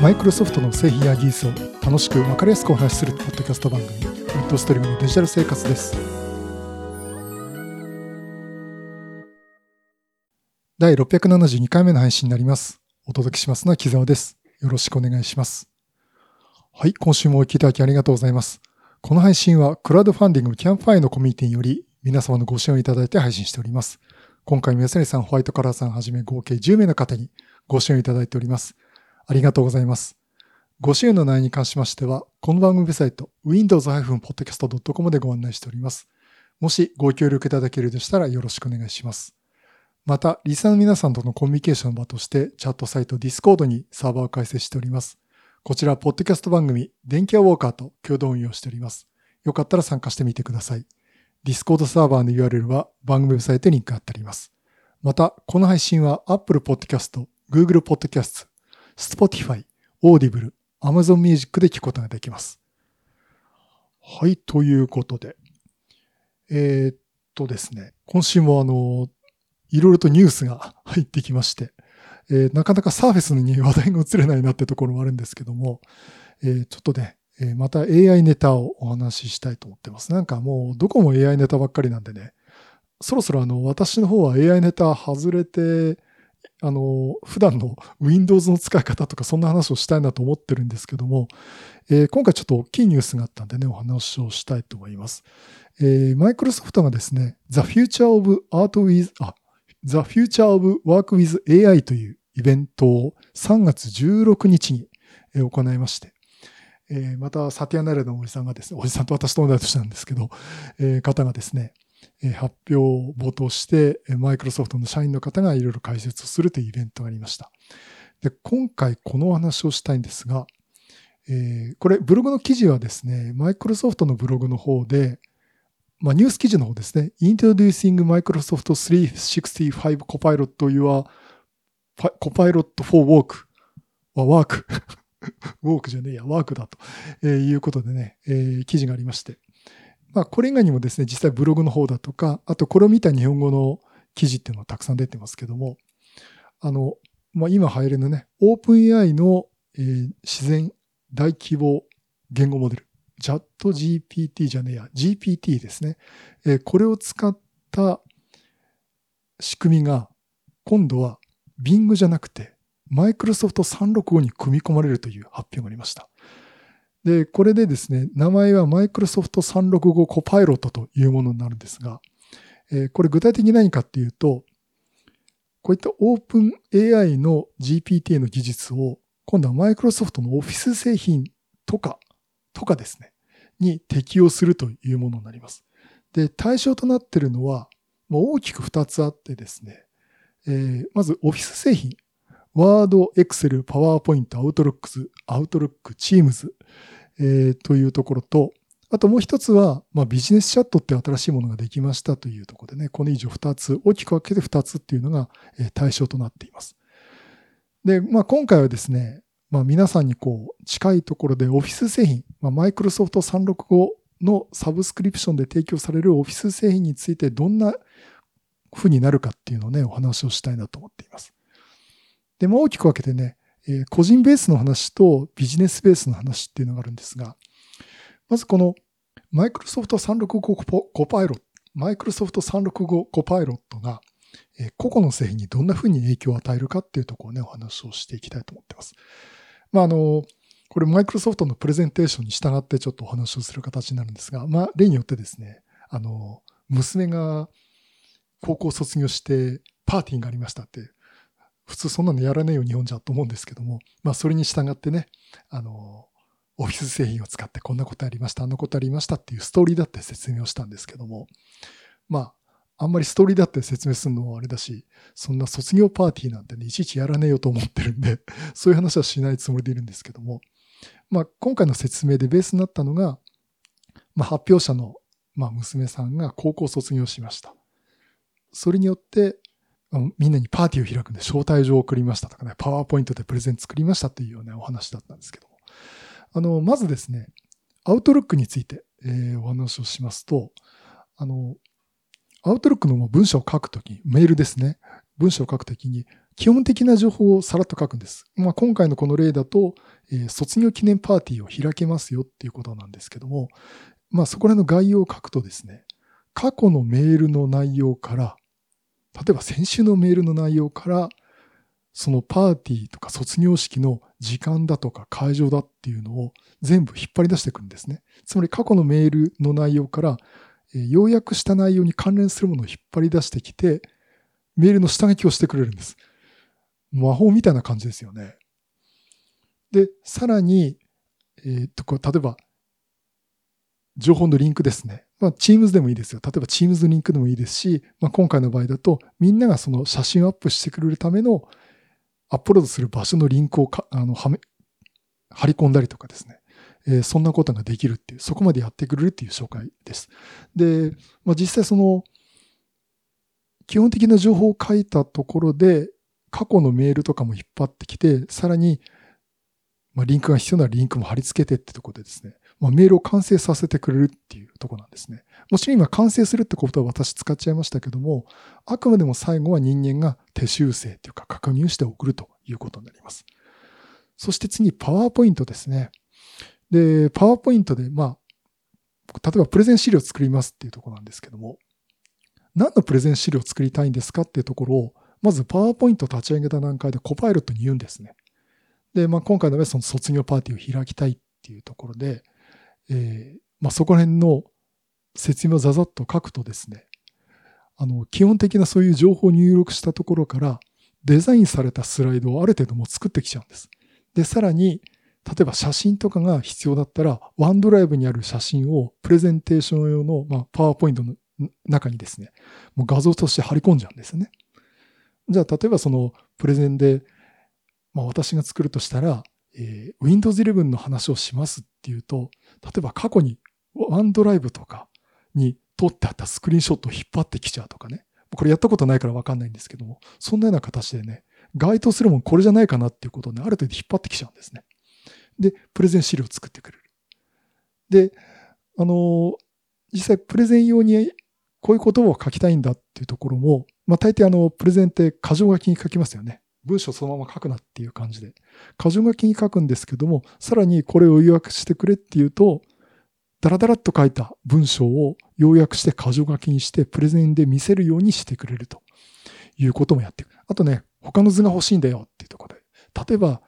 マイクロソフトの製品や技術を楽しく分かりやすくお話しするポッドキャスト番組、ウッドストリームのデジタル生活です。第672回目の配信になります。お届けしますのは木澤です。よろしくお願いします。はい、今週もお聞きいただきありがとうございます。この配信はクラウドファンディングキャンファイのコミュニティにより皆様のご支援をいただいて配信しております。今回も安根さん、ホワイトカラーさんはじめ合計10名の方にご支援いただいております。ありがとうございます。ご支援の内容に関しましては、この番組サイト、windows-podcast.com でご案内しております。もしご協力いただけるでしたらよろしくお願いします。また、リスナーの皆さんとのコミュニケーションの場として、チャットサイト Discord にサーバーを開設しております。こちら、ポッドキャスト番組、電気屋ウォーカーと共同運用しております。よかったら参加してみてください。Discord サーバーの URL は番組ウェブサイトにリンク貼ってあります。また、この配信は Apple Podcast、Google Podcast、Spotify、Audible、Amazon Music で聞くことができます。はい、ということで。えー、っとですね、今週もあの、いろいろとニュースが 入ってきまして、えーなかなかサーフェスに話題が移れないなってところもあるんですけども、えーちょっとね、えーまた AI ネタをお話ししたいと思ってます。なんかもうどこも AI ネタばっかりなんでね、そろそろあの私の方は AI ネタ外れて、あの、普段の Windows の使い方とかそんな話をしたいなと思ってるんですけども、えー今回ちょっと大きいニュースがあったんでね、お話をしたいと思います。マイクロソフトがですね、The Future of Art with, あ、The Future of Work with AI というイベントを3月16日に行いまして、えーまたサティアナレのおじさんがですね、おじさんと私と同い年なんですけど、えー方がですね、発表を冒頭して、マイクロソフトの社員の方がいろいろ解説をするというイベントがありました。で、今回このお話をしたいんですが、えーこれブログの記事はですね、マイクロソフトのブログの方で、まあ、ニュース記事の方ですね、Introducing Microsoft 365 Copilot Your Copilot for Work. は Work ウォークじゃねえや、ワークだと、えーいうことでね、えー記事がありまして。まあ、これ以外にもですね、実際ブログの方だとか、あとこれを見た日本語の記事っていうのはたくさん出てますけども、あの、まあ、今流行りのね、OpenAI の、えー自然大規模言語モデル、JATGPT じゃねえや、GPT ですね。えーこれを使った仕組みが、今度は Bing じゃなくて、マイクロソフト365に組み込まれるという発表がありました。で、これでですね、名前はマイクロソフト365コパイロットというものになるんですが、えこれ具体的に何かっていうと、こういったオープン AI の GPT の技術を今度はマイクロソフトのオフィス製品とか、とかですね、に適用するというものになります。で、対象となっているのは、もう大きく2つあってですね、えーまずオフィス製品、ワード、エクセル、パワーポイント、アウトロックス、アウトロック、チームズ、えーというところと、あともう一つは、まあ、ビジネスチャットって新しいものができましたというところでね、この以上2つ、大きく分けて2つっていうのが対象となっています。で、まあ、今回はですね、まあ、皆さんにこう、近いところでオフィス製品、まあ、マイクロソフト365のサブスクリプションで提供されるオフィス製品についてどんな風になるかっていうのをね、お話をしたいなと思っています。で、も大きく分けてね、えー個人ベースの話とビジネスベースの話っていうのがあるんですが、まずこのマイクロソフト365コパイロット、マイクロソフト365コパイロットが、えー個々の製品にどんな風に影響を与えるかっていうところをね、お話をしていきたいと思ってます。まあ、あの、これマイクロソフトのプレゼンテーションに従ってちょっとお話をする形になるんですが、まあ、例によってですね、あの、娘が高校卒業してパーティーがありましたって、普通そんなのやらねえよ日本じゃと思うんですけども、まあそれに従ってね、あの、オフィス製品を使ってこんなことありました、あんなことありましたっていうストーリーだって説明をしたんですけども、まあ、あんまりストーリーだって説明するのはあれだし、そんな卒業パーティーなんてね、いちいちやらねえよと思ってるんで、そういう話はしないつもりでいるんですけども、まあ今回の説明でベースになったのが、まあ発表者の、まあ、娘さんが高校卒業しました。それによって、みんなにパーティーを開くんで招待状を送りましたとかね、パワーポイントでプレゼン作りましたというようなお話だったんですけども。あの、まずですね、アウトロックについて、えーお話をしますと、あの、アウトロックの文章を書くとき、メールですね。文章を書くときに、基本的な情報をさらっと書くんです。まあ、今回のこの例だと、えー、卒業記念パーティーを開けますよっていうことなんですけども、まあ、そこら辺の概要を書くとですね、過去のメールの内容から、例えば先週のメールの内容から、そのパーティーとか卒業式の時間だとか会場だっていうのを全部引っ張り出してくるんですね。つまり過去のメールの内容から、え、要約した内容に関連するものを引っ張り出してきて、メールの下書きをしてくれるんです。魔法みたいな感じですよね。で、さらに、えー、っと、例えば、情報のリンクですね。まあ、Teams でもいいですよ。例えば Teams のリンクでもいいですし、まあ、今回の場合だと、みんながその写真をアップしてくれるためのアップロードする場所のリンクをあのはめ貼り込んだりとかですね。えー、そんなことができるっていう、そこまでやってくれるっていう紹介です。で、まあ、実際その、基本的な情報を書いたところで、過去のメールとかも引っ張ってきて、さらに、まあ、リンクが必要ならリンクも貼り付けてってところでですね、まあ、メールを完成させてくれるっていうとこなんですね。もちろん今完成するってことは私使っちゃいましたけども、あくまでも最後は人間が手修正っていうか確認して送るということになります。そして次、パワーポイントですね。で、パワーポイントで、まあ、例えばプレゼン資料を作りますっていうとこなんですけども、何のプレゼン資料を作りたいんですかっていうところを、まずパワーポイントを立ち上げた段階でコパイロットに言うんですね。で、まあ、今回の場合その卒業パーティーを開きたいっていうところで、えー、まあ、そこら辺の説明をざざっと書くとですね、あの、基本的なそういう情報を入力したところから、デザインされたスライドをある程度も作ってきちゃうんです。で、さらに、例えば写真とかが必要だったら、ワンドライブにある写真をプレゼンテーション用の、ま、パワーポイントの中にですね、もう画像として貼り込んじゃうんですね。じゃあ、例えばそのプレゼンで、まあ、私が作るとしたら、えー、Windows 11の話をしますっていうと、例えば過去にワンドライブとかに撮ってあったスクリーンショットを引っ張ってきちゃうとかね。これやったことないからわかんないんですけども、そんなような形でね、該当するもんこれじゃないかなっていうことをね、ある程度引っ張ってきちゃうんですね。で、プレゼン資料を作ってくれる。で、あの、実際プレゼン用にこういう言葉を書きたいんだっていうところも、まあ大抵あの、プレゼンって箇条書きに書きますよね。文章そのまま書くなっていう感じで。箇条書きに書くんですけども、さらにこれを予約してくれっていうと、ダラダラっと書いた文章を要約して箇条書きにしてプレゼンで見せるようにしてくれるということもやっていく。あとね、他の図が欲しいんだよっていうところで。例えば、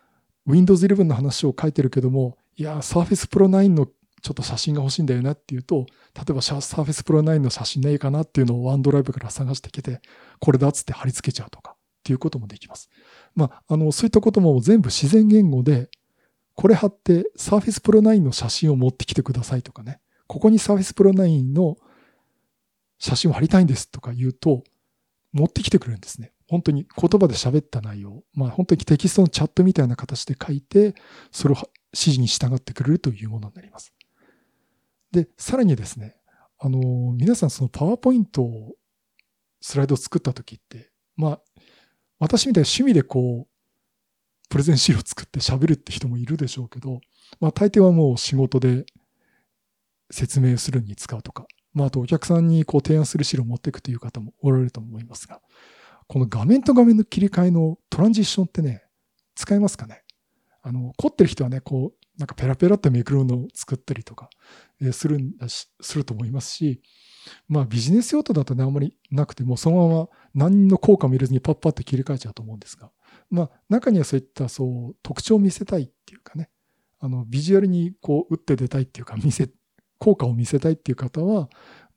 Windows 11の話を書いてるけども、いや、Surface Pro 9のちょっと写真が欲しいんだよなっていうと、例えば Surface Pro 9の写真ないかなっていうのをワンドライブから探してきて、これだっつって貼り付けちゃうとかっていうこともできます。まあ、あの、そういったことも全部自然言語でこれ貼って Surface Pro 9の写真を持ってきてくださいとかね、ここに Surface Pro 9の写真を貼りたいんですとか言うと、持ってきてくれるんですね。本当に言葉で喋った内容、まあ本当にテキストのチャットみたいな形で書いて、それを指示に従ってくれるというものになります。で、さらにですね、あの、皆さんそのパワーポイントを、スライドを作った時って、まあ、私みたいに趣味でこう、プレゼン資料作って喋るって人もいるでしょうけど、まあ大抵はもう仕事で説明するに使うとか、まああとお客さんにこう提案する資料を持っていくという方もおられると思いますが、この画面と画面の切り替えのトランジッションってね、使えますかね？あの、凝ってる人はね、こう、なんかペラペラってめくるのを作ったりとか、えするんだし、すると思いますし、まあビジネス用途だとね、あんまりなくても、そのまま何の効果も入れずにパッパって切り替えちゃうと思うんですが、まあ、中にはそういったそう特徴を見せたいっていうかね、あの、ビジュアルにこう打って出たいっていうか、見せ、効果を見せたいっていう方は、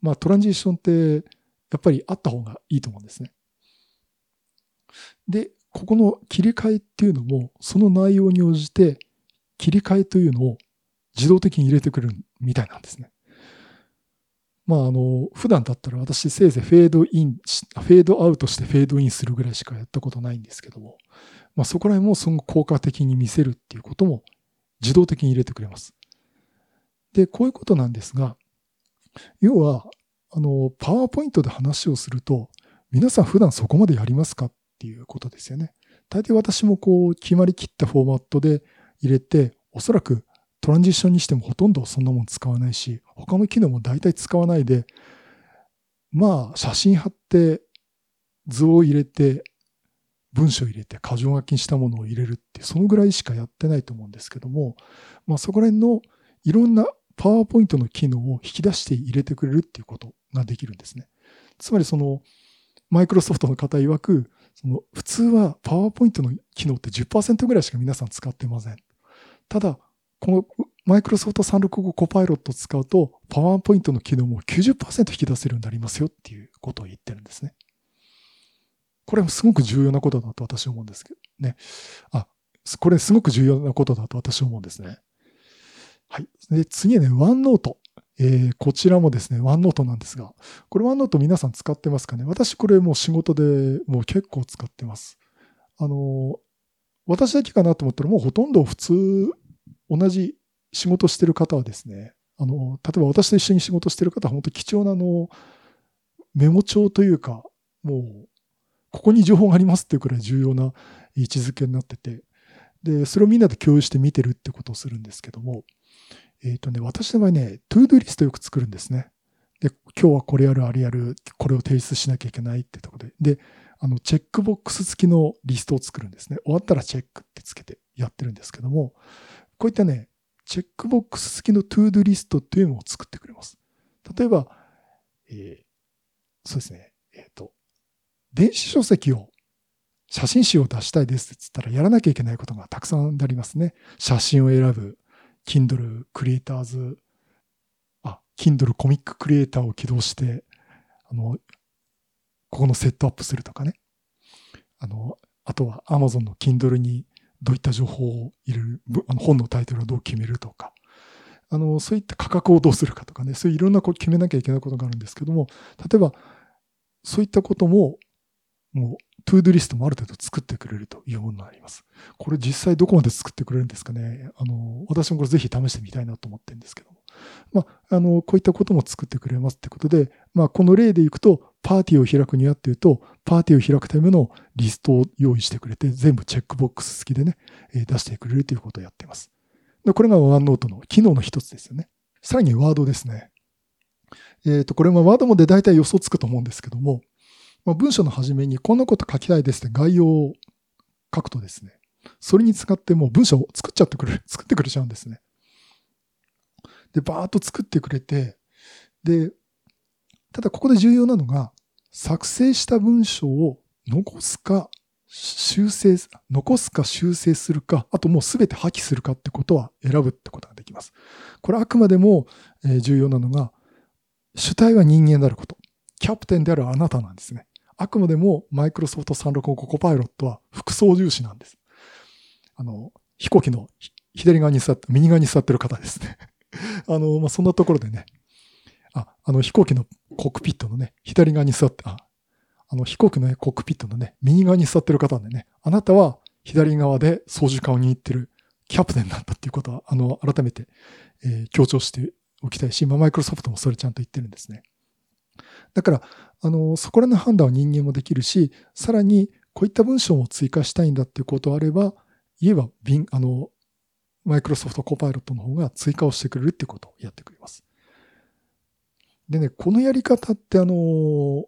まあ、トランジションってやっぱりあった方がいいと思うんですね。で、ここの切り替えっていうのも、その内容に応じて、切り替えというのを自動的に入れてくれるみたいなんですね。まあ、あの、普段だったら私せいぜいフェードイン、フェードアウトしてフェードインするぐらいしかやったことないんですけども、まあそこら辺もその効果的に見せるっていうことも自動的に入れてくれます。で、こういうことなんですが、要は、あの、パワーポイントで話をすると、皆さん普段そこまでやりますかっていうことですよね。大抵私もこう、決まりきったフォーマットで入れて、おそらくトランジッションにしてもほとんどそんなもん使わないし、他の機能も大体使わないで、まあ、写真貼って、図を入れて、文章入れて箇条書きにしたものを入れるってそのぐらいしかやってないと思うんですけども、まあ、そこら辺のいろんなパワーポイントの機能を引き出して入れてくれるっていうことができるんですね。つまりその、マイクロソフトの方曰く、その普通はパワーポイントの機能って10%ぐらいしか皆さん使ってません。ただ、このマイクロソフト365コパイロットを使うと、パワーポイントの機能も90%引き出せるようになりますよっていうことを言ってるんですね。これもすごく重要なことだと私は思うんですけどね。あ、これすごく重要なことだと私は思うんですね。はい。で、次はね、ワンノート。えー、こちらもですね、ワンノートなんですが、これワンノート皆さん使ってますかね？私これもう仕事でもう結構使ってます。あの、私だけかなと思ったらもうほとんど普通、同じ仕事してる方はですね、あの、例えば私と一緒に仕事してる方は本当貴重なあのメモ帳というか、もう、ここに情報がありますっていうくらい重要な位置づけになってて、で、それをみんなで共有して見てるってことをするんですけども、えっ、ー、とね、私の場合ね、 ToDo リストよく作るんですね。で、今日はこれやる、あれやる、これを提出しなきゃいけないってとこで。で、あの、チェックボックス付きのリストを作るんですね。終わったらチェックってつけてやってるんですけども、こういったね、チェックボックス付きの ToDo リストっていうのを作ってくれます。例えば、えー、そうですね、えっ、ー、と、電子書籍を写真集を出したいですって言ったらやらなきゃいけないことがたくさんありますね。写真を選ぶ、Kindle クリエイターズ、あ、Kindle コミッククリエイターを起動して、あの、ここのセットアップするとかね。あの、あとは Amazon の Kindle にどういった情報を入れる、あの本のタイトルをどう決めるとか、あの、そういった価格をどうするかとかね、そういういろんなこと決めなきゃいけないことがあるんですけども、例えば、そういったことも、もう、 ToDo リストもある程度作ってくれるというものになります。これ実際どこまで作ってくれるんですかね。あの、私もこれぜひ試してみたいなと思ってるんですけど。まあ、あの、こういったことも作ってくれますってことで、まあ、この例でいくと、パーティーを開くにはっていうと、パーティーを開くためのリストを用意してくれて、全部チェックボックス付きでね、出してくれるということをやっています。でこれがワンノートの機能の一つですよね。さらにワードですね。えっ、ー、と、これもワードもで大体予想つくと思うんですけども、まあ、文章の始めにこんなこと書きたいですって概要を書くとですね、それに使ってもう文章を作っちゃってくれる、作ってくれちゃうんですね。で、バーッと作ってくれて、で、ただここで重要なのが、作成した文章を残すか修正、残すか修正するか、あともうすべて破棄するかってことは選ぶってことができます。これあくまでも重要なのが、主体は人間であること。キャプテンであるあなたなんですね。あくまでもマイクロソフト365コパイロットは副操縦士なんです。あの、飛行機の左側に座って、右側に座ってる方ですね。あの、まあ、そんなところでね、あ、あの飛行機のコックピットのね、左側に座って、あ、あの飛行機の、コックピットのね、右側に座ってる方でね、あなたは左側で操縦桿を握ってるキャプテンなんだっていうことは、あの、改めて、えー、強調しておきたいし、まあ、マイクロソフトもそれちゃんと言ってるんですね。だから、あの、そこらの判断は人間もできるし、さらに、こういった文章も追加したいんだっていうことあれば、言えば、あの、マイクロソフトコパイロットの方が追加をしてくれるっていうことをやってくれます。でね、このやり方ってあの、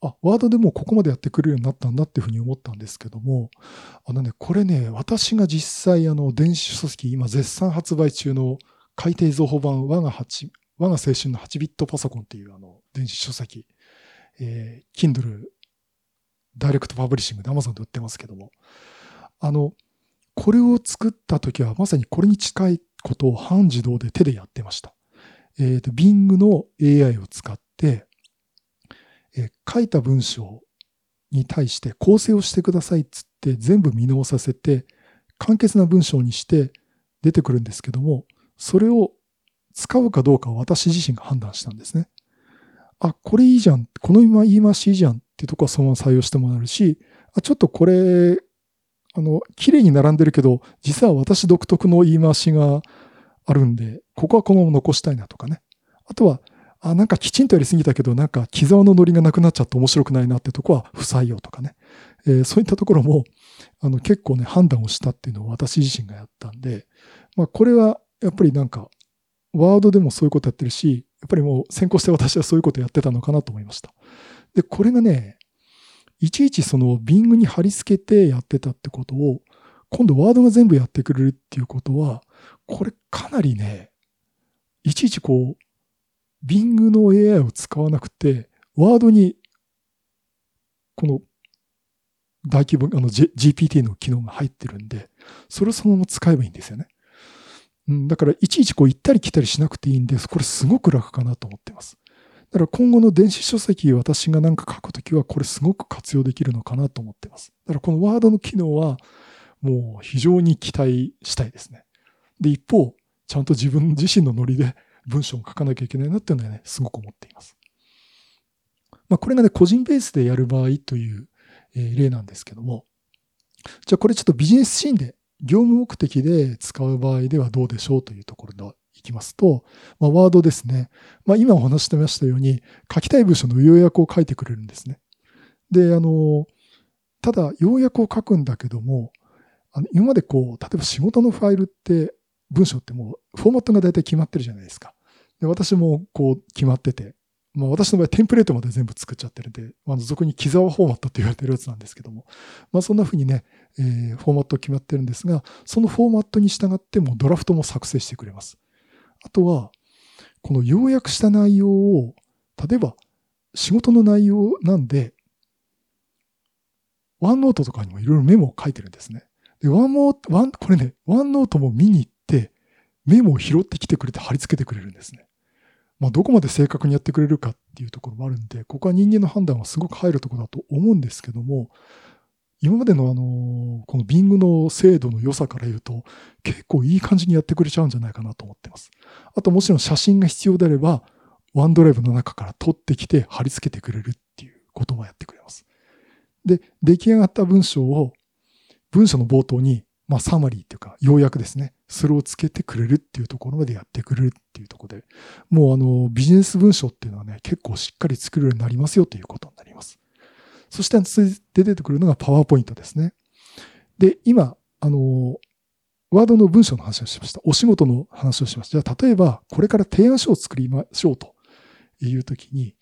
あ、ワードでもここまでやってくれるようになったんだっていうふうに思ったんですけども、あのね、これね、私が実際あの、電子書籍、今絶賛発売中の改訂増補版我が8、我が青春の8ビットパソコンっていうあの、電子書籍、えー、Kindle、ダイレクトパブリッシングで Amazon で売ってますけども、あの、これを作った時はまさにこれに近いことを半自動で手でやってました。えっ、ー、と、Bing の AI を使って、えー、書いた文章に対して構成をしてくださいっつって全部見直させて、簡潔な文章にして出てくるんですけども、それを使うかどうかは私自身が判断したんですね。あ、これいいじゃん。この言い回しいいじゃんっていうとこはそのまま採用してもらえるし、あ、ちょっとこれ、あの、綺麗に並んでるけど、実は私独特の言い回しがあるんで、ここはこのまま残したいなとかね。あとは、あ、なんかきちんとやりすぎたけど、なんか木沢のノリがなくなっちゃって面白くないなってとこは不採用とかね。えー、そういったところも、あの、結構ね、判断をしたっていうのを私自身がやったんで、まあ、これはやっぱりなんか、ワードでもそういうことやってるし、やっぱりもう先行して私はそういうことやってたのかなと思いました。で、これがね、いちいちその Bing に貼り付けてやってたってことを、今度ワードが全部やってくれるっていうことは、これかなりね、いちいちこう、Bing の AI を使わなくて、ワードに、この大規模、あの、G、GPT の機能が入ってるんで、それをそのまま使えばいいんですよね。うん、だから、いちいちこう行ったり来たりしなくていいんです。これすごく楽かなと思ってます。だから今後の電子書籍、私がなんか書くときは、これすごく活用できるのかなと思ってます。だからこのワードの機能は、もう非常に期待したいですね。で、一方、ちゃんと自分自身のノリで文章を書かなきゃいけないなっていうのはね、すごく思っています。まあ、これがね、個人ベースでやる場合という例なんですけども、じゃあこれちょっとビジネスシーンで業務目的で使う場合ではどうでしょうというところいきますと、まあ、ワードですね。まあ、今お話してましたように、書きたい文章の要約を書いてくれるんですね。で、あの、ただ、要約を書くんだけども、あの今までこう、例えば仕事のファイルって、文章ってもうフォーマットが大体決まってるじゃないですか。で私もこう決まってて、まあ、私の場合テンプレートまで全部作っちゃってるんで、まあ、俗に木沢フォーマットって言われてるやつなんですけども、まあ、そんな風にね、えー、フォーマット決まってるんですが、そのフォーマットに従ってもドラフトも作成してくれます。あとは、この要約した内容を、例えば仕事の内容なんで、 OneNote とかにもいろいろメモを書いてるんですね。で、ワンモー、ワン、これね、 OneNote も見に行って、メモを拾ってきてくれて貼り付けてくれるんですね。まあ、どこまで正確にやってくれるかっていうところもあるんで、ここは人間の判断はすごく入るところだと思うんですけども、今までのあの、この Bing の精度の良さから言うと、結構いい感じにやってくれちゃうんじゃないかなと思ってます。あともちろん写真が必要であれば、ワンドライブの中から撮ってきて貼り付けてくれるっていうこともやってくれます。で、出来上がった文章を、文章の冒頭にまあ、サマリーっていうか、要約ですね。それをつけてくれるっていうところまでやってくれるっていうところで、もうあの、ビジネス文章っていうのはね、結構しっかり作るようになりますよということになります。そして続いて出てくるのがパワーポイントですね。で、今、あの、ワードの文章の話をしました。お仕事の話をしました。じゃあ、例えば、これから提案書を作りましょうというときに、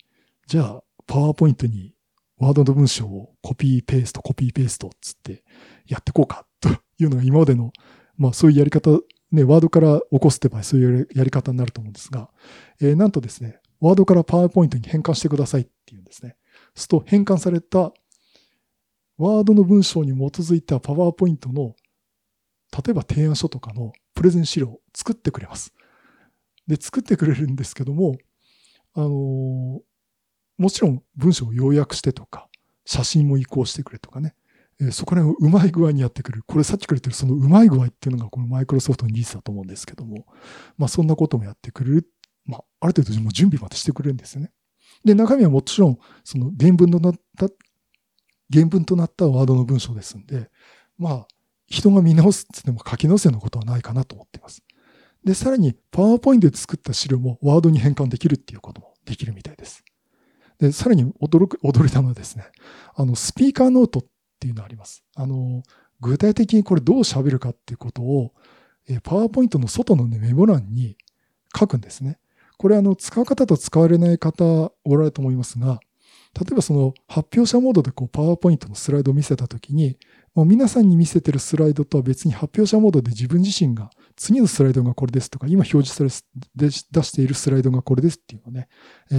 じゃあ、パワーポイントにワードの文章をコピーペースト、コピーペーストつってやってこうかというのが今までの、まあそういうやり方、ね、ワードから起こすって場合そういうやり方になると思うんですが、えー、なんとですね、ワードからパワーポイントに変換してくださいっていうんですね。すと変換されたワードの文章に基づいたパワーポイントの例えば提案書とかのプレゼン資料を作ってくれます。で、作ってくれるんですけども、あのー、もちろん文章を要約してとか、写真も移行してくれとかね、えそこら辺をうまい具合にやってくる。これさっきから言ってるそのうまい具合っていうのがこのマイクロソフトの技術だと思うんですけども、まあそんなこともやってくれる。まあある程度もう準備までしてくれるんですよね。で、中身はもちろんその原文となった、原文となったワードの文章ですんで、まあ人が見直すってっても書き直せのことはないかなと思っています。で、さらにパワーポイントで作った資料もワードに変換できるっていうこともできるみたいです。で、さらに驚く、驚いたのはですね、あの、スピーカーノートっていうのがあります。あの、具体的にこれどう喋るかっていうことを、パワーポイントの外の、ね、メモ欄に書くんですね。これあの、使う方と使われない方おられると思いますが、例えばその発表者モードでこうパワーポイントのスライドを見せたときに、もう皆さんに見せてるスライドとは別に発表者モードで自分自身が次のスライドがこれですとか、今表示され出しているスライドがこれですっていうのをね、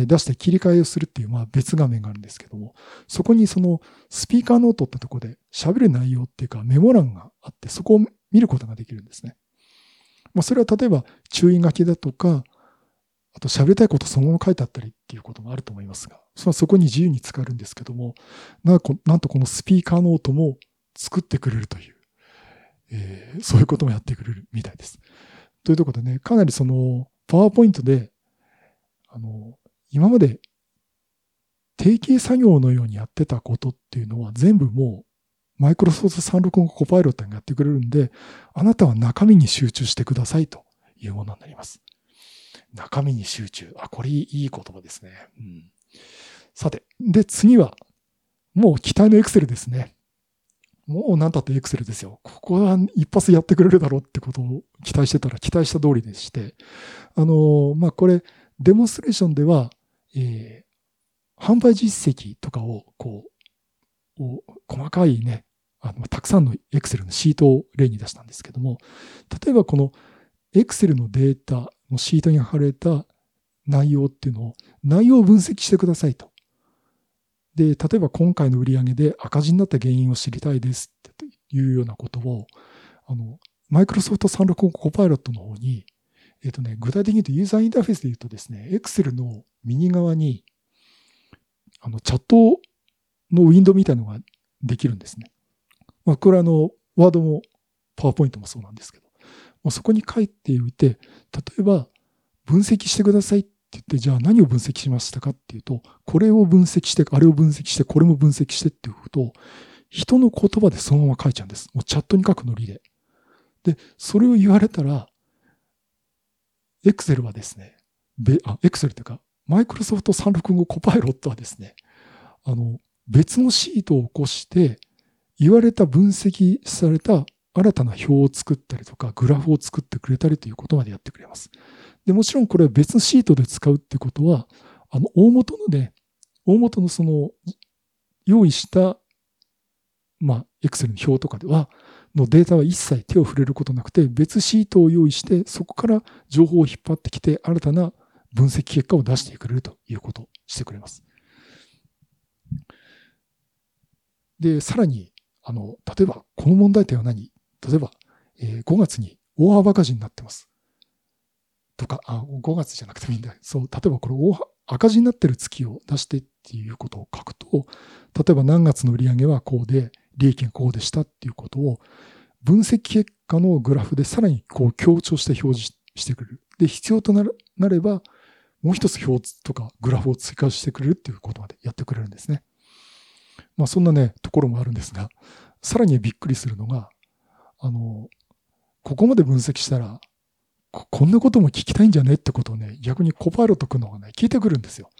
出して切り替えをするっていう、まあ別画面があるんですけども、そこにそのスピーカーノートってとこで喋る内容っていうかメモ欄があって、そこを見ることができるんですね。まあそれは例えば注意書きだとか、あと喋りたいことそのまま書いてあったりっていうこともあると思いますが、そそこに自由に使えるんですけども、なんとこのスピーカーノートも作ってくれるという、えー、そういうこともやってくれるみたいです。というところでね、かなりその、パワーポイントで、あの、今まで定型作業のようにやってたことっていうのは全部もう、マイクロソフト365コパイロットがやってくれるんで、あなたは中身に集中してくださいというものになります。中身に集中。あ、これいい言葉ですね。うん、さて、で、次は、もう期待のエクセルですね。もう何だってエクセルですよ。ここは一発やってくれるだろうってことを期待してたら期待した通りでして、あの、まあ、これ、デモンストレーションでは、えー、販売実績とかをこう、細かいね、あのたくさんの Excel のシートを例に出したんですけども、例えばこの Excel のデータのシートに貼られた内容っていうのを、内容を分析してくださいと。で、例えば今回の売り上げで赤字になった原因を知りたいですっていうようなことを、あの、マイクロソフト365コパイロットの方に、えっ、とね、具体的に言うとユーザーインターフェースで言うとですね、Excel の右側に、あの、チャットのウィンドウみたいなのができるんですね。まあ、これはあの、ワードもパワーポイントもそうなんですけど、まあ、そこに書いておいて、例えば、分析してくださいって言って、じゃあ何を分析しましたかっていうと、これを分析して、あれを分析して、これも分析してっていうことを、人の言葉でそのまま書いちゃうんです。もうチャットに書くノリで。で、それを言われたら、Excel はですね、あ、Excel というか、Microsoft 365コパイロットはですね、あの、別のシートを起こして、言われた分析された新たな表を作ったりとか、グラフを作ってくれたりということまでやってくれます。で、もちろんこれは別のシートで使うってことは、あの、大元のね、大元のその、用意した、まあ、Excel の表とかでは、のデータは一切手を触れることなくて、別シートを用意して、そこから情報を引っ張ってきて、新たな分析結果を出してくれるということをしてくれます。で、さらに、あの、例えば、この問題点は何？例えば、えー、5月に大幅赤字になってます。とか、あ、5月じゃなくてもいいんだ。そう、例えばこれ大赤字になってる月を出してっていうことを書くと、例えば何月の売り上げはこうで、利益がこうでしたっていうことを、分析結果のグラフでさらにこう強調して表示してくれる。で、必要となれば、もう一つ表とかグラフを追加してくれるっていうことまでやってくれるんですね。まあそんなね、ところもあるんですが、さらにびっくりするのが、あの、ここまで分析したら、こんなことも聞きたいんじゃねってことをね、逆にコパイロット君のがね、聞いてくるんですよ。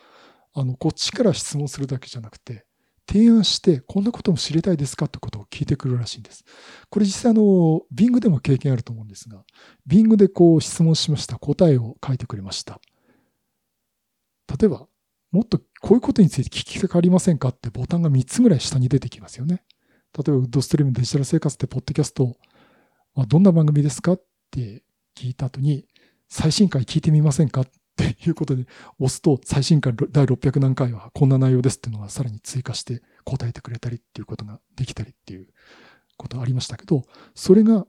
あの、こっちから質問するだけじゃなくて、提案して、こんなことも知りたいですかってことを聞いてくるらしいんです。これ実際あの、Bing でも経験あると思うんですが、Bing でこう質問しました。答えを書いてくれました。例えば、もっとこういうことについて聞きたくありませんかってボタンが3つぐらい下に出てきますよね。例えば、ウッドストリームデジタル生活ってポッドキャストはどんな番組ですかって聞いた後に、最新回聞いてみませんかっていうことで押すと、最新回第600何回はこんな内容ですっていうのがさらに追加して答えてくれたりっていうことができたりっていうことありましたけど、それが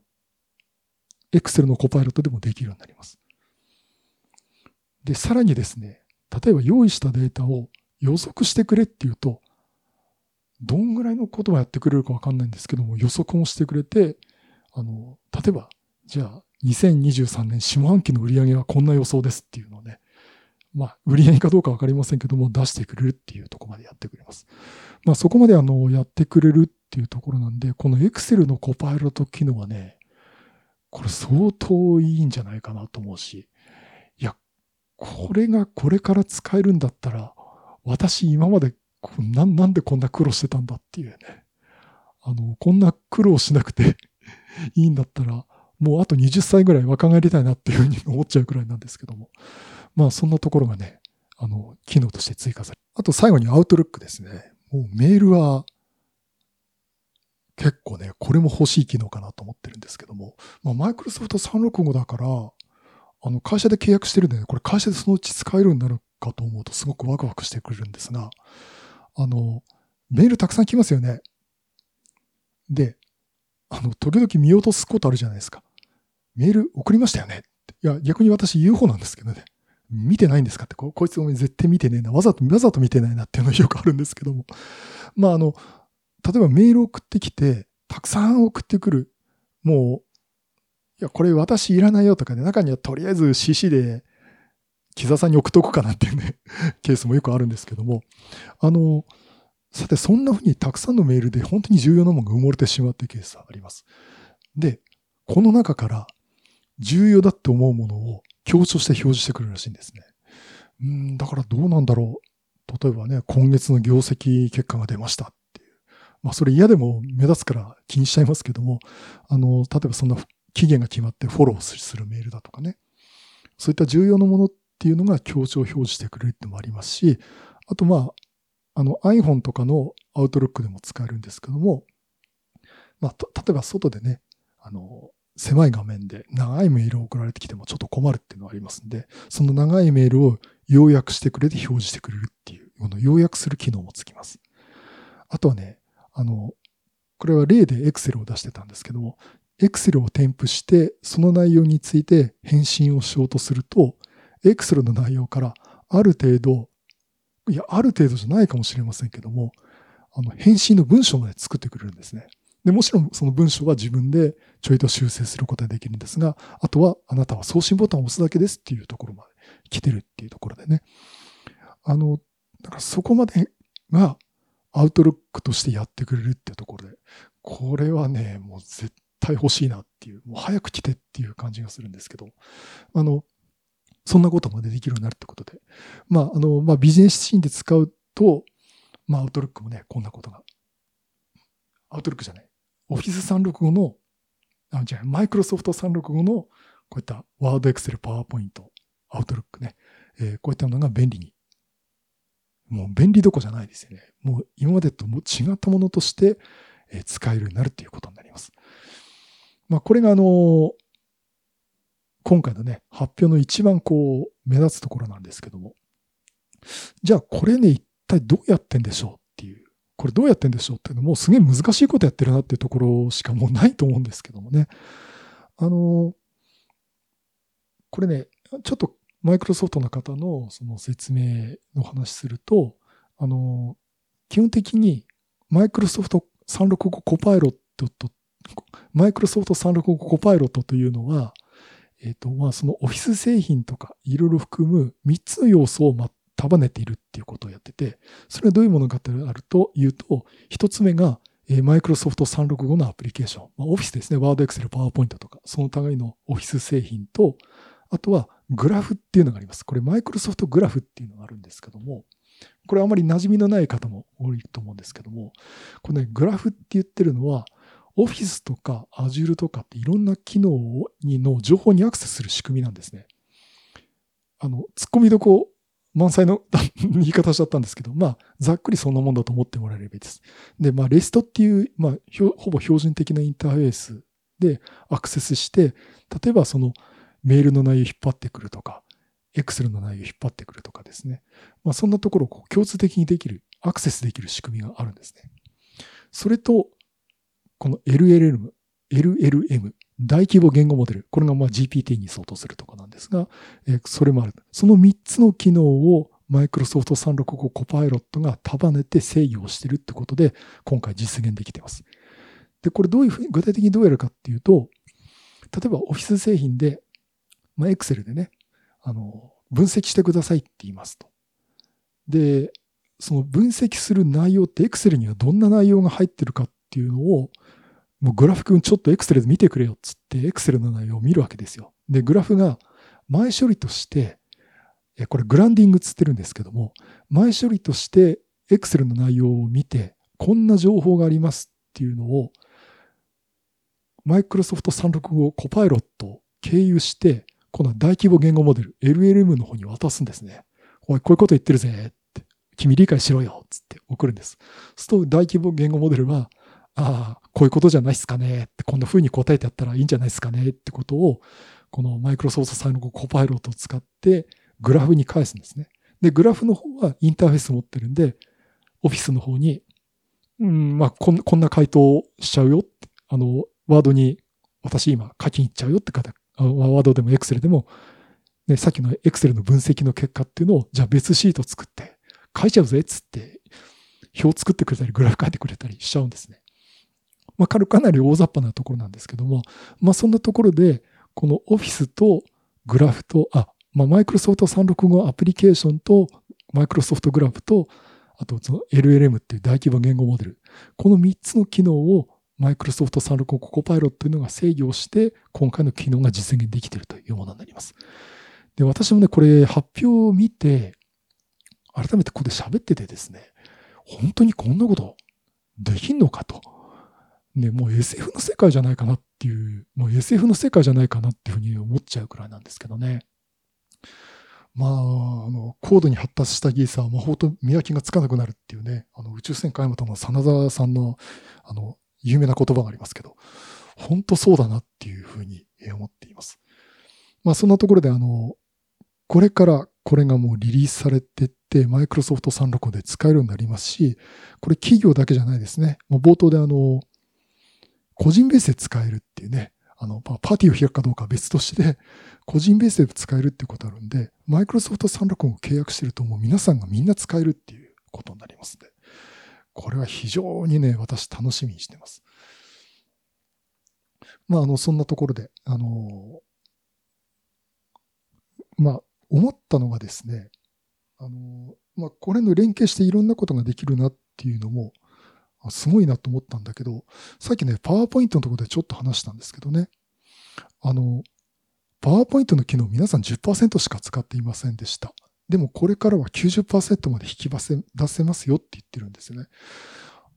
Excel のコパイロットでもできるようになります。で、さらにですね、例えば用意したデータを予測してくれっていうと、どんぐらいのことをやってくれるかわかんないんですけども、予測もしてくれて、あの、例えば、じゃあ、2023年下半期の売り上げはこんな予想ですっていうのをね、まあ、売り上げかどうかわかりませんけども、出してくれるっていうとこまでやってくれます。まあ、そこまであの、やってくれるっていうところなんで、この Excel のコパイロット機能はね、これ相当いいんじゃないかなと思うし、いや、これがこれから使えるんだったら、私今までななんでこんな苦労してたんだっていうね。あの、こんな苦労しなくて いいんだったら、もうあと20歳ぐらい若返りたいなっていうふうに思っちゃうくらいなんですけども。まあそんなところがね、あの、機能として追加されあと最後にアウトルックですね。もうメールは結構ね、これも欲しい機能かなと思ってるんですけども、まあ、マイクロソフト365だから、あの、会社で契約してるんでね、これ会社でそのうち使えるようになるかと思うとすごくワクワクしてくれるんですが、あの、メールたくさん来ますよね。で、あの、時々見落とすことあるじゃないですか。メール送りましたよね。いや、逆に私言う方なんですけどね。見てないんですかってこ、こいつごめん絶対見てねえな。わざと、わざと見てないなっていうのがよくあるんですけども。まあ、あの、例えばメール送ってきて、たくさん送ってくる。もう、いや、これ私いらないよとかね、中にはとりあえず CC で木座さんに送っとくかなっていうね、ケースもよくあるんですけども、あの、さて、そんな風にたくさんのメールで本当に重要なものが埋もれてしまうっていうケースがあります。で、この中から重要だって思うものを強調して表示してくれるらしいんですね。うん、だからどうなんだろう。例えばね、今月の業績結果が出ましたっていう。まあ、それ嫌でも目立つから気にしちゃいますけども、あの、例えばそんな期限が決まってフォローするメールだとかね。そういった重要なものってっていうのが強調表示してくれるってのもありますし、あとまあ、あの iPhone とかの Outlook でも使えるんですけども、まあ、例えば外でね、あの、狭い画面で長いメールを送られてきてもちょっと困るっていうのがありますんで、その長いメールを要約してくれて表示してくれるっていう、この要約する機能もつきます。あとはね、あの、これは例で Excel を出してたんですけども、Excel を添付して、その内容について返信をしようとすると、Excel の内容からある程度、いや、ある程度じゃないかもしれませんけども、あの、返信の文章まで作ってくれるんですね。で、もちろんその文章は自分でちょいと修正することができるんですが、あとはあなたは送信ボタンを押すだけですっていうところまで来てるっていうところでね。あの、だからそこまでがアウトロックとしてやってくれるっていうところで、これはね、もう絶対欲しいなっていう、もう早く来てっていう感じがするんですけど、あの、そんなことまでできるようになるってことで、まあ、あの、まあ、ビジネスシーンで使うと、まあ、アウトロックもね、こんなことが。アウトロックじゃない。オフィス365の、あ、じゃマイクロソフト365の、こういったワード、エクセル、パワーポイント、アウトロックね、えー、こういったものが便利に。もう便利どこじゃないですよね。もう今までとも違ったものとして、えー、使えるようになるということになります。まあ、これがあの、今回のね、発表の一番こう、目立つところなんですけども。じゃあ、これね、一体どうやってんでしょうっていう。これどうやってんでしょうっていうのも、すげえ難しいことやってるなっていうところしかもうないと思うんですけどもね。あの、これね、ちょっとマイクロソフトの方のその説明の話すると、あの、基本的にマイクロソフト365コパイロットとマイクロソフト365コパイロットというのは、えっ、ー、と、まあ、そのオフィス製品とかいろいろ含む3つの要素を、ま、束ねているっていうことをやってて、それはどういうものかとあるというと、1つ目が、えー、マイクロソフト365のアプリケーション。まあ、オフィスですね。ワード、エクセル、パワーポイントとか、その互いのオフィス製品と、あとはグラフっていうのがあります。これマイクロソフトグラフっていうのがあるんですけども、これあまり馴染みのない方も多いと思うんですけども、このね、グラフって言ってるのは、オフィスとか Azure とかっていろんな機能にの情報にアクセスする仕組みなんですね。あの、突っ込みどこ満載の言い方しちゃったんですけど、まあ、ざっくりそんなもんだと思ってもらえればいいです。で、まあ、REST っていう、まあ、ほぼ標準的なインターフェースでアクセスして、例えばそのメールの内容引っ張ってくるとか、Excel の内容引っ張ってくるとかですね。まあ、そんなところをこう共通的にできる、アクセスできる仕組みがあるんですね。それと、この LLM、LLM、大規模言語モデル。これがまあ GPT に相当するとかなんですが、えそれもある。その3つの機能をマイクロソフト365コパイロットが束ねて制御をしているってことで、今回実現できています。で、これどういうふうに、具体的にどうやるかっていうと、例えばオフィス製品で、まあ、Excel でね、あの、分析してくださいって言いますと。で、その分析する内容って Excel にはどんな内容が入ってるかっていうのをもうグラフ君ちょっとエクセルで見てくれよっつってエクセルの内容を見るわけですよ。で、グラフが前処理として、これグランディングつってるんですけども、前処理としてエクセルの内容を見て、こんな情報がありますっていうのを、マイクロソフト365コパイロットを経由して、この大規模言語モデル、LLM の方に渡すんですね。おい、こういうこと言ってるぜって。君理解しろよっつって送るんです。そうすると大規模言語モデルは、ああ、こういうことじゃないですかねって、こんな風に答えてやったらいいんじゃないですかねってことを、このマイクロソフトサイのコパイロットを使ってグラフに返すんですね。で、グラフの方はインターフェース持ってるんで、オフィスの方に、うん、まあこん、こんな回答しちゃうよって、あの、ワードに私今書きに行っちゃうよって方、ワードでもエクセルでも、ね、さっきのエクセルの分析の結果っていうのを、じゃあ別シート作って書いちゃうぜっつって、表作ってくれたり、グラフ書いてくれたりしちゃうんですね。まあ、かなり大雑把なところなんですけども、まあ、そんなところで、このオフィスとグラフと、あ、まあ、マイクロソフト365アプリケーションと、マイクロソフトグラフと、あとその LLM っていう大規模言語モデル。この3つの機能をマイクロソフト365コパイロットというのが制御して、今回の機能が実現できているというものになります。で、私もね、これ発表を見て、改めてここで喋っててですね、本当にこんなことできんのかと。ね、もう SF の世界じゃないかなっていう、もう SF の世界じゃないかなっていうふうに思っちゃうくらいなんですけどね。まあ、あの、高度に発達した技術は魔法と見分けがつかなくなるっていうね、あの、宇宙船開幕の真田さんの、あの、有名な言葉がありますけど、本当そうだなっていうふうに思っています。まあ、そんなところで、あの、これからこれがもうリリースされてって、マイクロソフト365で使えるようになりますし、これ企業だけじゃないですね。もう冒頭であの、個人ベースで使えるっていうね、あの、まあパーティーを開くかどうかは別として、個人ベースで使えるっていうことあるんで、マイクロソフト365を契約してるともう皆さんがみんな使えるっていうことになりますんで、これは非常にね、私楽しみにしてます。まあ、あの、そんなところで、あの、まあ、思ったのがですね、あの、まあ、これの連携していろんなことができるなっていうのも、すごいなと思ったんだけど、さっきね、パワーポイントのところでちょっと話したんですけどね、あの、パワーポイントの機能皆さん10%しか使っていませんでした。でもこれからは90%まで引き出せ出せますよって言ってるんですよね。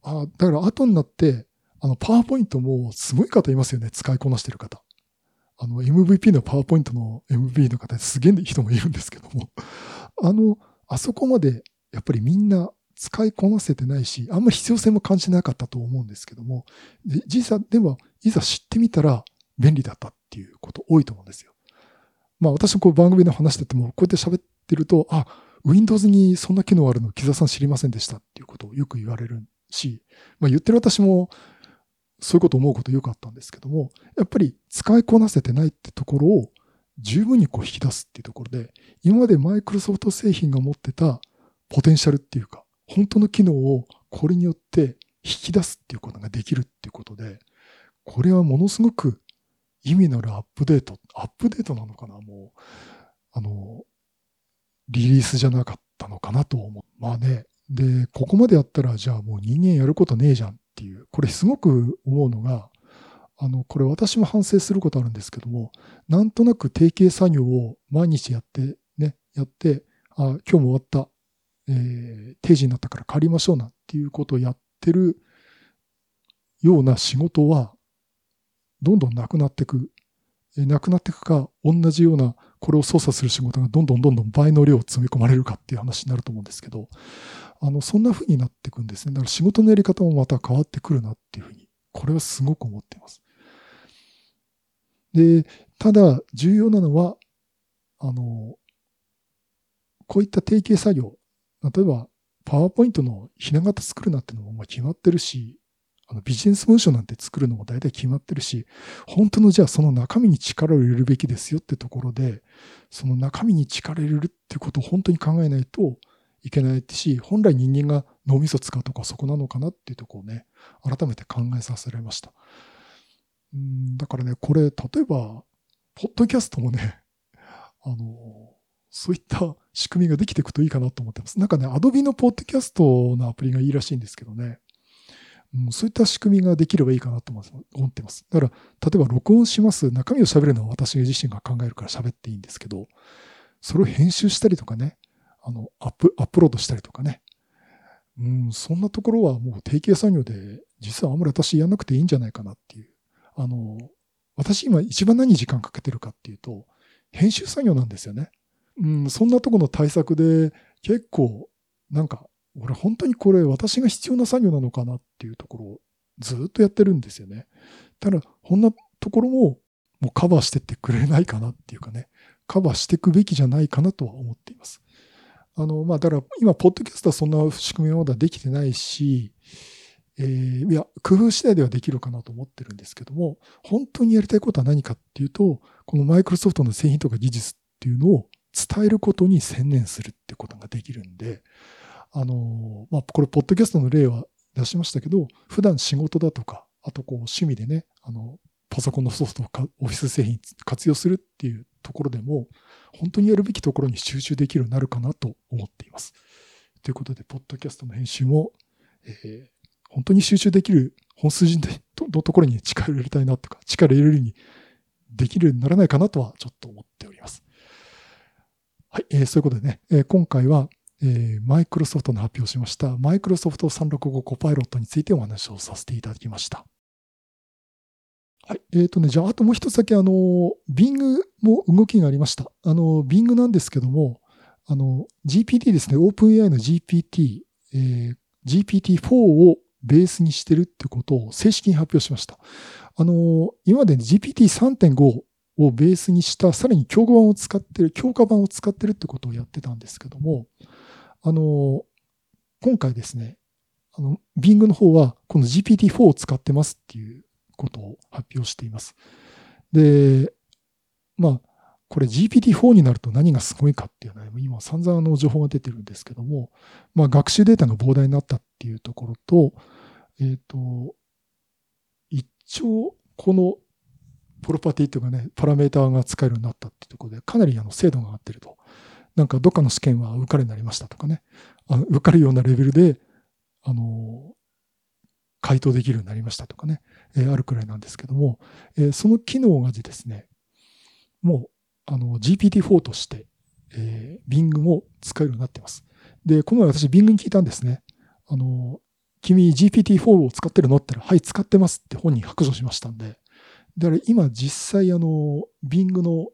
あだから後になって、あの、パワーポイントもすごい方いますよね。使いこなしてる方。あの、MVP のパワーポイントの MV の方すげえ人もいるんですけども、あの、あそこまでやっぱりみんな使いこなせてないし、あんまり必要性も感じなかったと思うんですけども、実際、でも、いざ知ってみたら便利だったっていうこと多いと思うんですよ。まあ私もこう番組の話してても、こうやって喋ってると、あ、Windows にそんな機能あるの木澤さん知りませんでしたっていうことをよく言われるし、まあ言ってる私もそういうこと思うことよくあったんですけども、やっぱり使いこなせてないってところを十分にこう引き出すっていうところで、今までマイクロソフト製品が持ってたポテンシャルっていうか、本当の機能をこれによって引き出すっていうことができるっていうことで、これはものすごく意味のあるアップデート、アップデートなのかな？もう、あの、リリースじゃなかったのかなと思う。まあね。で、ここまでやったら、じゃあもう人間やることねえじゃんっていう、これすごく思うのが、あの、これ私も反省することあるんですけども、なんとなく定型作業を毎日やって、ね、やって、あ、今日も終わった。えー、定時になったから帰りましょうなっていうことをやってるような仕事は、どんどんなくなっていく。えー、なくなっていくか、同じようなこれを操作する仕事がどんどんどんどん倍の量を詰め込まれるかっていう話になると思うんですけど、あの、そんな風になっていくんですね。だから仕事のやり方もまた変わってくるなっていうふうに、これはすごく思っています。で、ただ重要なのは、あの、こういった定型作業、例えば、パワーポイントのひな形作るなっていうのも決まってるし、あのビジネス文書なんて作るのも大体決まってるし、本当のじゃあその中身に力を入れるべきですよってところで、その中身に力入れるってことを本当に考えないといけないし、本来人間が脳みそ使うとこはそこなのかなっていうとこをね、改めて考えさせられました。うんだからね、これ、例えば、ポッドキャストもね、あの、そういった仕組みができていくといいかなと思ってます。なんかね、アドビのポッドキャストのアプリがいいらしいんですけどね。うん、そういった仕組みができればいいかなと思ってます。だから、例えば録音します。中身を喋るのは私自身が考えるから喋っていいんですけど、それを編集したりとかね、あの、アップ、アップロードしたりとかね。うん、そんなところはもう定型作業で、実はあんまり私やんなくていいんじゃないかなっていう。あの、私今一番何時間かけてるかっていうと、編集作業なんですよね。うん、そんなとこの対策で結構、なんか、俺本当にこれ私が必要な作業なのかなっていうところをずっとやってるんですよね。ただ、こんなところももうカバーしてってくれないかなっていうかね、カバーしていくべきじゃないかなとは思っています。あの、まあ、だから今、ポッドキャストはそんな仕組みはまだできてないし、えー、いや、工夫次第ではできるかなと思ってるんですけども、本当にやりたいことは何かっていうと、このマイクロソフトの製品とか技術っていうのを伝えることに専念するってことができるんで、あの、まあ、これ、ポッドキャストの例は出しましたけど、普段仕事だとか、あとこう趣味でね、あの、パソコンのソフトかオフィス製品活用するっていうところでも、本当にやるべきところに集中できるようになるかなと思っています。ということで、ポッドキャストの編集も、えー、本当に集中できる本数人のところに力を入れたいなとか、力を入れるにできるようにならないかなとはちょっと思っております。はい、えー、そういうことでね、えー、今回は、えー、マイクロソフトの発表しましたマイクロソフト365コパイロットについてお話をさせていただきました。はい。えっ、ー、とね、じゃあ、あともう一つだけ、あの、Bing も動きがありました。あの、Bing なんですけども、あの、GPT ですね、OpenAI の GPT、えー、GPT-4 をベースにしてるってことを正式に発表しました。あの、今まで GPT3.5 をベースにしたさらに強化版を使ってる、強化版を使ってるってことをやってたんですけども、あの、今回ですね、あの、Bing の方はこの GPT-4 を使ってますっていうことを発表しています。で、まあ、これ GPT-4 になると何がすごいかっていうのは、今散々あの情報が出てるんですけども、まあ、学習データが膨大になったっていうところと、えっ、ー、と、一応、このプロパティというかね、パラメーターが使えるようになったっていうところで、かなりあの精度が上がってると。なんかどっかの試験は受かるようになりましたとかね、あの受かるようなレベルで、あの、回答できるようになりましたとかね、えー、あるくらいなんですけども、えー、その機能がですね、もうあの GPT-4 として、えー、Bing も使えるようになっています。で、この前私 Bing に聞いたんですね。あの、君 GPT-4 を使ってるのって言ったら、はい、使ってますって本人白状しましたんで。だから今実際あの、Bing の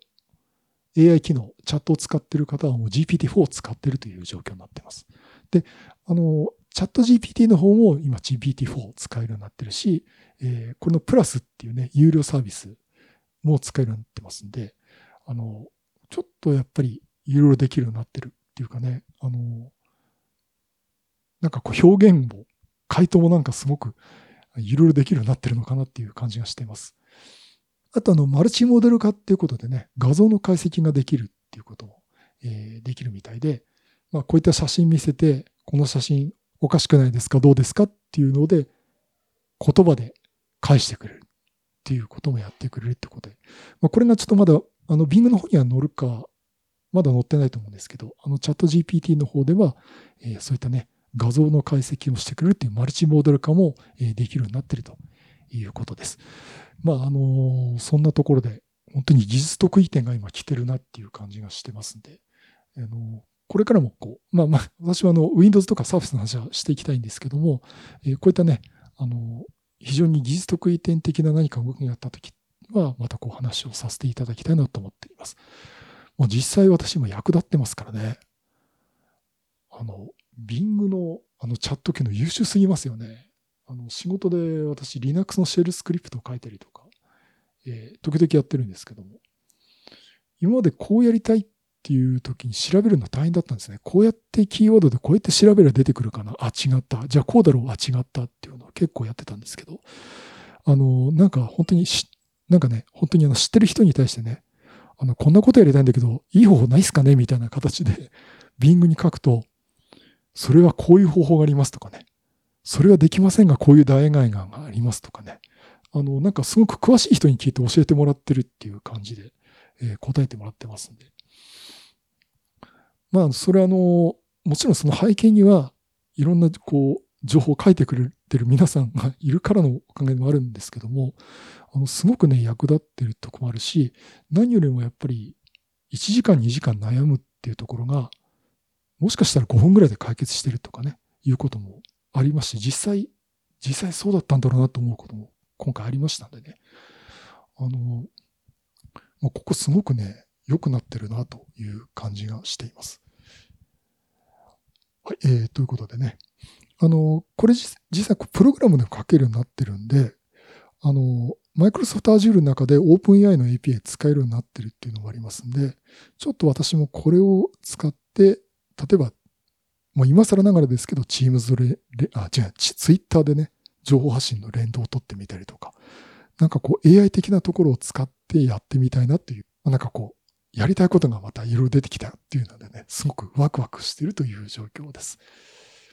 AI 機能、チャットを使ってる方はもう GPT-4 を使ってるという状況になってます。で、あの、チャット GPT の方も今 GPT-4 を使えるようになってるし、えー、これのプラスっていうね、有料サービスも使えるようになってますんで、あの、ちょっとやっぱりいろいろできるようになってるっていうかね、あの、なんかこう表現も、回答もなんかすごくいろいろできるようになってるのかなっていう感じがしています。あとあの、マルチモデル化っていうことでね、画像の解析ができるっていうことも、えー、できるみたいで、まあこういった写真見せて、この写真おかしくないですか？どうですか？っていうので、言葉で返してくれるっていうこともやってくれるってことで、まあ、これがちょっとまだあの、Bing の方には載るか、まだ載ってないと思うんですけど、あの、チャット GPT の方では、えー、そういったね、画像の解析をしてくれるっていうマルチモードル化も、えー、できるようになってると。いうことです。まあ、あの、そんなところで、本当に技術得意点が今来てるなっていう感じがしてますんで、あのこれからもこう、まあまあ、私はあの、Windows とか Surface の話はしていきたいんですけども、え、こういったね、あの非常に技術得意点的な何か動きがあったときは、またこう話をさせていただきたいなと思っています。もう実際私も役立ってますからね。あの、Bing のあのチャット機能優秀すぎますよね。あの、仕事で私 Linux のシェルスクリプトを書いたりとか、えー、時々やってるんですけども、今までこうやりたいっていう時に調べるの大変だったんですね。こうやってキーワードでこうやって調べれば出てくるかな。あ、違った。じゃあこうだろう。あ、違ったっていうのを結構やってたんですけど、あの、なんか本当にしなんかね、本当にあの知ってる人に対してね、あの、こんなことやりたいんだけど、いい方法ないっすかね？みたいな形で、ビングに書くと、それはこういう方法がありますとかね。それはできませんが、こういう大概がありますとかね。あの、なんかすごく詳しい人に聞いて教えてもらってるっていう感じで、えー、答えてもらってますんで。まあ、それはあの、もちろんその背景には、いろんな、こう、情報を書いてくれてる皆さんがいるからのおかげでもあるんですけども、あの、すごくね、役立ってるとこもあるし、何よりもやっぱり、1時間2時間悩むっていうところが、もしかしたら5分ぐらいで解決してるとかね、いうこともありますし、実際、実際そうだったんだろうなと思うことも今回ありましたんでね。あの、もうここすごくね、良くなってるなという感じがしています。はい、えー、ということでね。あの、これ実際プログラムで書けるようになってるんで、あの、マイクロソフト Azure の中で OpenAI の API 使えるようになってるっていうのもありますんで、ちょっと私もこれを使って、例えば、もう今更ながらですけど、Teams レ、あ、違う、Twitter でね、情報発信の連動を取ってみたりとか、なんかこう AI 的なところを使ってやってみたいなっていう、なんかこう、やりたいことがまたいろいろ出てきたっていうのでね、すごくワクワクしているという状況です。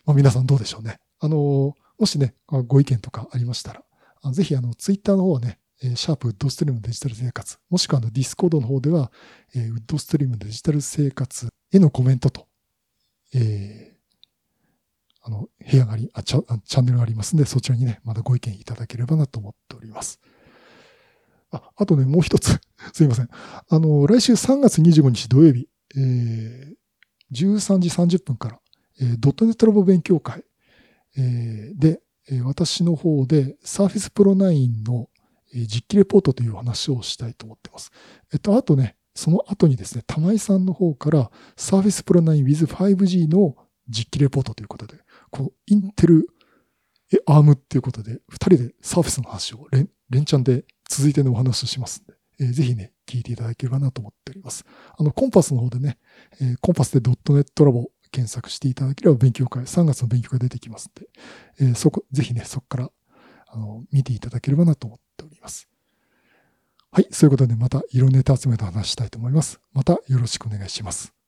まあ、皆さんどうでしょうね。あの、もしね、ご意見とかありましたら、ぜひあの、ツイッターの方はね、シャープウッドストリームデジタル生活、もしくはあのディスコードの方では、ウッドストリームデジタル生活へのコメントと、えー、あの、部屋がありあチャ、チャンネルがありますんで、そちらにね、まだご意見いただければなと思っております。あ、あとね、もう一つ、すいません。あの、来週3月25日土曜日、えー、13時30分から、えー、ドットネットラボ勉強会、えー、で、私の方で Surface Pro 9の実機レポートという話をしたいと思ってます。えっと、あとね、その後にですね、玉井さんの方から Surface Pro 9 with 5G の実機レポートということで、こう、インテルアームっていうことで、二人で Surface の話を連連チャンで続いてのお話をしますんで、えー、ぜひね、聞いていただければなと思っております。あの、コンパスの方でね、えー、コンパスで .NET ラボ検索していただければ勉強会、3月の勉強会出てきますんで、えー、そこ、ぜひね、そこから、あの、見ていただければなと思っております。はい。そういうことでまた色ネタ集めと話したいと思います。またよろしくお願いします。